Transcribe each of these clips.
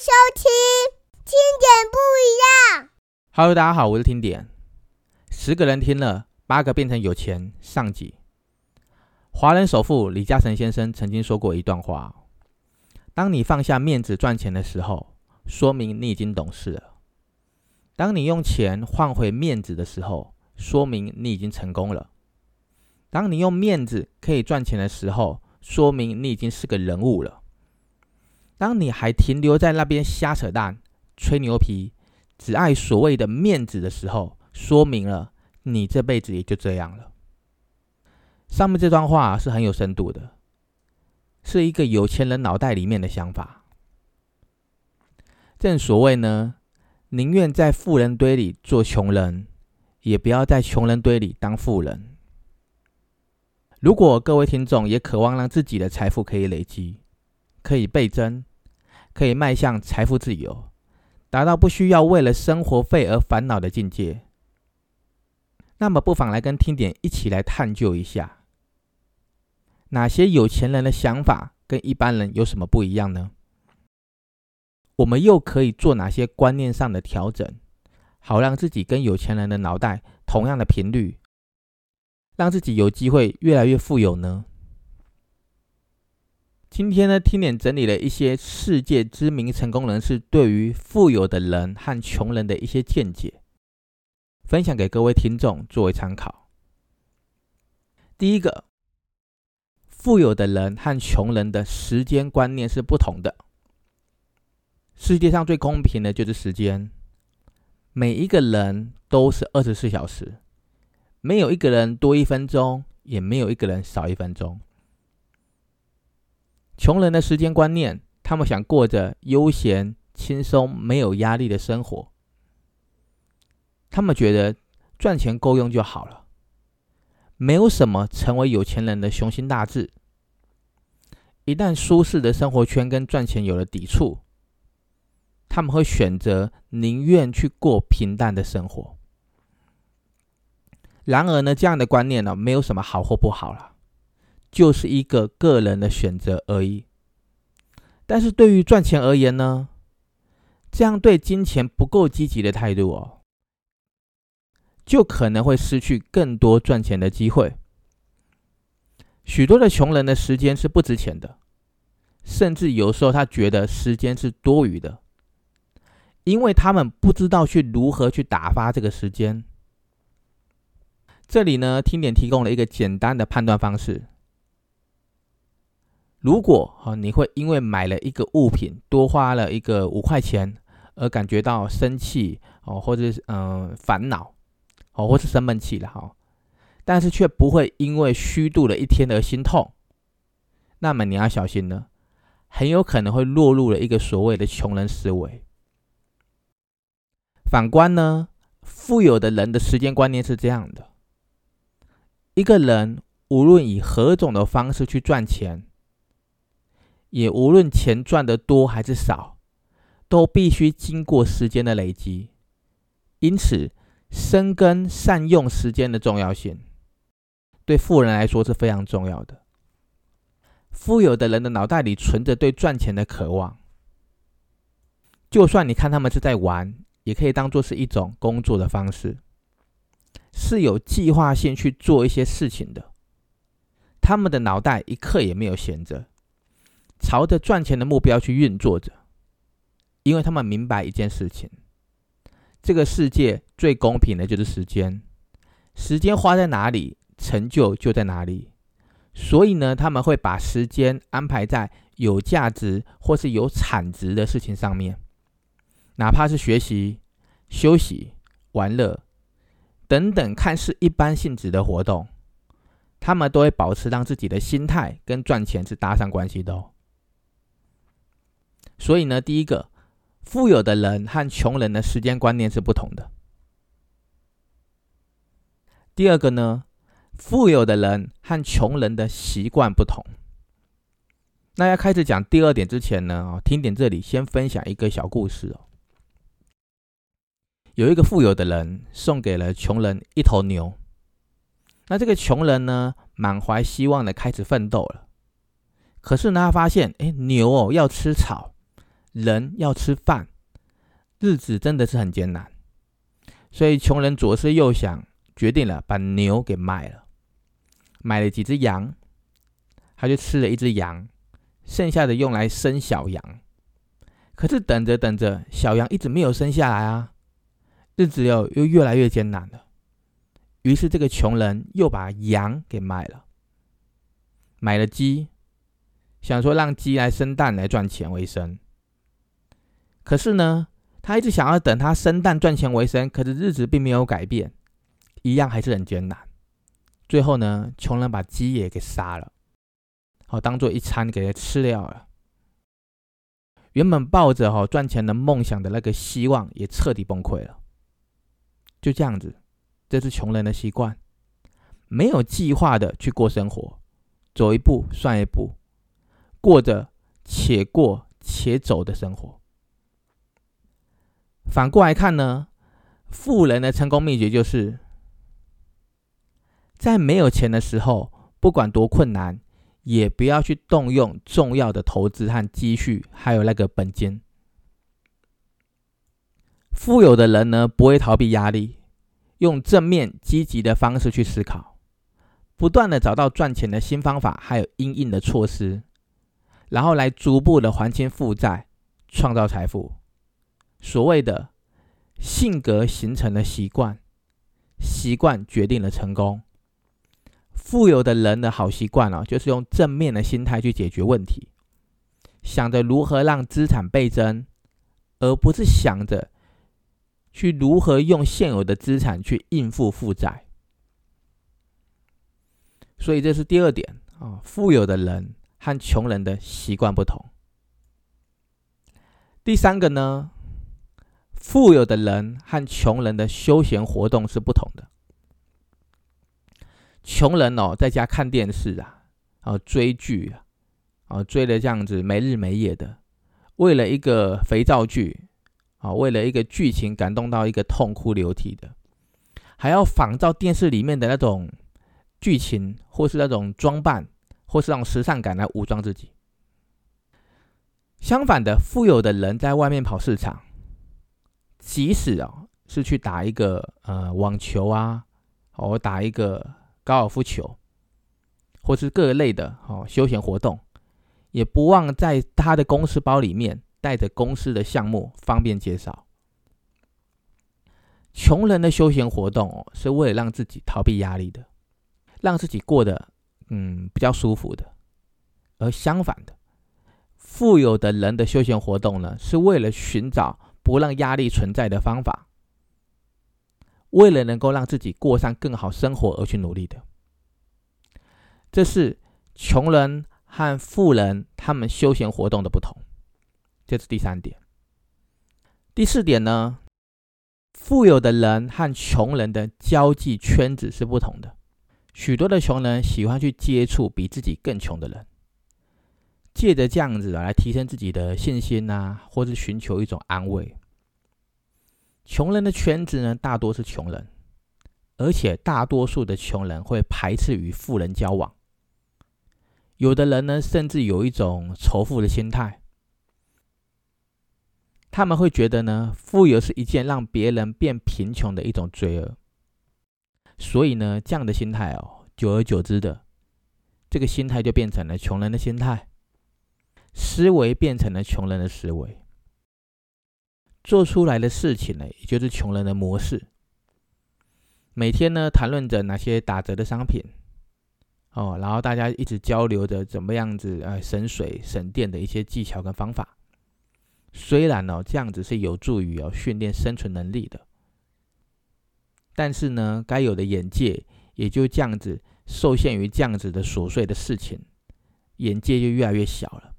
收听听点不一样。Hello，大家好，我是听点。十个人听了，八个变成有钱。上集，华人首富李嘉诚先生曾经说过一段话：当你放下面子赚钱的时候，说明你已经懂事了；当你用钱换回面子的时候，说明你已经成功了；当你用面子可以赚钱的时候，说明你已经是个人物了。当你还停留在那边瞎扯淡、吹牛皮，只爱所谓的面子的时候，说明了你这辈子也就这样了。上面这段话是很有深度的，是一个有钱人脑袋里面的想法。正所谓呢，宁愿在富人堆里做穷人，也不要在穷人堆里当富人。如果各位听众也渴望让自己的财富可以累积，可以倍增。可以迈向财富自由，达到不需要为了生活费而烦恼的境界。那么，不妨来跟听点一起来探究一下，哪些有钱人的想法跟一般人有什么不一样呢？我们又可以做哪些观念上的调整，好让自己跟有钱人的脑袋同样的频率，让自己有机会越来越富有呢？今天呢，听点整理了一些世界知名成功人士对于富有的人和穷人的一些见解，分享给各位听众作为参考。第一个，富有的人和穷人的时间观念是不同的。世界上最公平的就是时间，每一个人都是二十四小时，没有一个人多一分钟，也没有一个人少一分钟。穷人的时间观念，他们想过着悠闲、轻松、没有压力的生活。他们觉得赚钱够用就好了，没有什么成为有钱人的雄心大志。一旦舒适的生活圈跟赚钱有了抵触，他们会选择宁愿去过平淡的生活。然而呢，这样的观念呢，没有什么好或不好了。就是一个个人的选择而已。但是对于赚钱而言呢，这样对金钱不够积极的态度哦，就可能会失去更多赚钱的机会。许多的穷人的时间是不值钱的，甚至有时候他觉得时间是多余的，因为他们不知道去如何去打发这个时间。这里呢，听点提供了一个简单的判断方式。如果哈你会因为买了一个物品多花了一个五块钱而感觉到生气哦，或者是嗯烦恼哦，或是生闷气了哈，但是却不会因为虚度了一天而心痛，那么你要小心呢，很有可能会落入了一个所谓的穷人思维。反观呢，富有的人的时间观念是这样的：一个人无论以何种的方式去赚钱。也无论钱赚的多还是少，都必须经过时间的累积。因此，深耕善用时间的重要性，对富人来说是非常重要的。富有的人的脑袋里存着对赚钱的渴望，就算你看他们是在玩，也可以当做是一种工作的方式，是有计划性去做一些事情的。他们的脑袋一刻也没有闲着。朝着赚钱的目标去运作着，因为他们明白一件事情：这个世界最公平的就是时间，时间花在哪里，成就就在哪里。所以呢，他们会把时间安排在有价值或是有产值的事情上面，哪怕是学习、休息、玩乐等等看似一般性质的活动，他们都会保持让自己的心态跟赚钱是搭上关系的。所以呢，第一个，富有的人和穷人的时间观念是不同的。第二个呢，富有的人和穷人的习惯不同。那要开始讲第二点之前呢，哦，听点这里先分享一个小故事哦。有一个富有的人送给了穷人一头牛，那这个穷人呢，满怀希望的开始奋斗了。可是呢，他发现，哎，牛哦要吃草。人要吃饭，日子真的是很艰难。所以穷人左思右想，决定了把牛给卖了，买了几只羊，他就吃了一只羊，剩下的用来生小羊。可是等着等着，小羊一直没有生下来啊，日子又又越来越艰难了。于是这个穷人又把羊给卖了，买了鸡，想说让鸡来生蛋来赚钱为生。可是呢？他一直想要等他生蛋赚钱为生，可是日子并没有改变，一样还是很艰难。最后呢，穷人把鸡也给杀了，好当做一餐给他吃掉了。原本抱着哈赚钱的梦想的那个希望也彻底崩溃了。就这样子，这是穷人的习惯，没有计划的去过生活，走一步算一步，过着且过且走的生活。反过来看呢，富人的成功秘诀就是，在没有钱的时候，不管多困难，也不要去动用重要的投资和积蓄，还有那个本金。富有的人呢，不会逃避压力，用正面积极的方式去思考，不断的找到赚钱的新方法，还有应应的措施，然后来逐步的还清负债，创造财富。所谓的性格形成了习惯，习惯决定了成功。富有的人的好习惯哦，就是用正面的心态去解决问题，想着如何让资产倍增，而不是想着去如何用现有的资产去应付负债。所以这是第二点啊，富有的人和穷人的习惯不同。第三个呢？富有的人和穷人的休闲活动是不同的。穷人哦，在家看电视啊，啊追剧啊，啊追的这样子没日没夜的，为了一个肥皂剧啊，为了一个剧情感动到一个痛哭流涕的，还要仿照电视里面的那种剧情，或是那种装扮，或是那种时尚感来武装自己。相反的，富有的人在外面跑市场。即使啊是去打一个呃网球啊，或打一个高尔夫球，或是各类的哦休闲活动，也不忘在他的公司包里面带着公司的项目，方便介绍。穷人的休闲活动哦，是为了让自己逃避压力的，让自己过得嗯比较舒服的。而相反的，富有的人的休闲活动呢，是为了寻找。不让压力存在的方法，为了能够让自己过上更好生活而去努力的，这是穷人和富人他们休闲活动的不同。这是第三点。第四点呢，富有的人和穷人的交际圈子是不同的。许多的穷人喜欢去接触比自己更穷的人。借着这样子啊，来提升自己的信心呐，或是寻求一种安慰。穷人的圈子呢，大多是穷人，而且大多数的穷人会排斥与富人交往。有的人呢，甚至有一种仇富的心态，他们会觉得呢，富有是一件让别人变贫穷的一种罪恶。所以呢，这样的心态哦，久而久之的，这个心态就变成了穷人的心态。思维变成了穷人的思维，做出来的事情呢，也就是穷人的模式。每天呢，谈论着哪些打折的商品，哦，然后大家一直交流着怎么样子呃省水省电的一些技巧跟方法。虽然呢，这样子是有助于哦训练生存能力的，但是呢，该有的眼界也就这样子受限于这样子的琐碎的事情，眼界就越来越小了。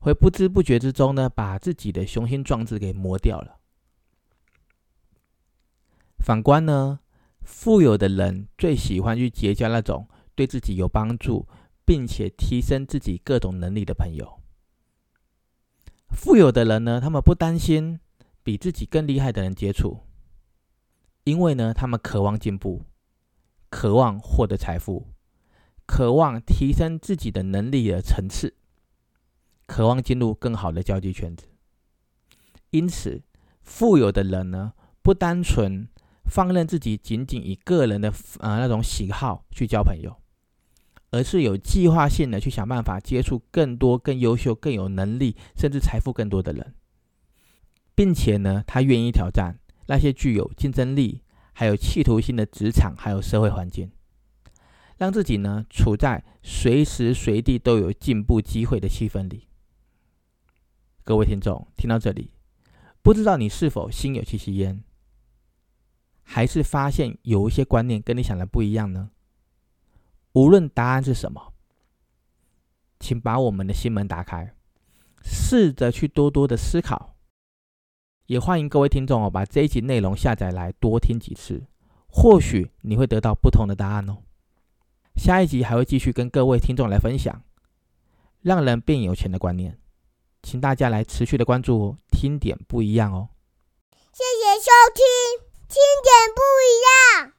会不知不觉之中呢，把自己的雄心壮志给磨掉了。反观呢，富有的人最喜欢去结交那种对自己有帮助，并且提升自己各种能力的朋友。富有的人呢，他们不担心比自己更厉害的人接触，因为呢，他们渴望进步，渴望获得财富，渴望提升自己的能力的层次。渴望进入更好的交际圈子。因此，富有的人呢，不单纯放任自己仅仅以个人的呃那种喜好去交朋友，而是有计划性的去想办法接触更多、更优秀、更有能力，甚至财富更多的人，并且呢，他愿意挑战那些具有竞争力、还有企图心的职场还有社会环境，让自己呢处在随时随地都有进步机会的气氛里。各位听众，听到这里。不知道你是否心有戚戚焉，还是发现有一些观念跟你想的不一样呢？无论答案是什么，请把我们的心门打开，试着去多多的思考。也欢迎各位听众哦，把这一集内容下载来多听几次，或许你会得到不同的答案哦。下一集还会继续跟各位听众来分享让人变有钱的观念。请大家来持续的关注，听点不一样哦。谢谢收听，听点不一样。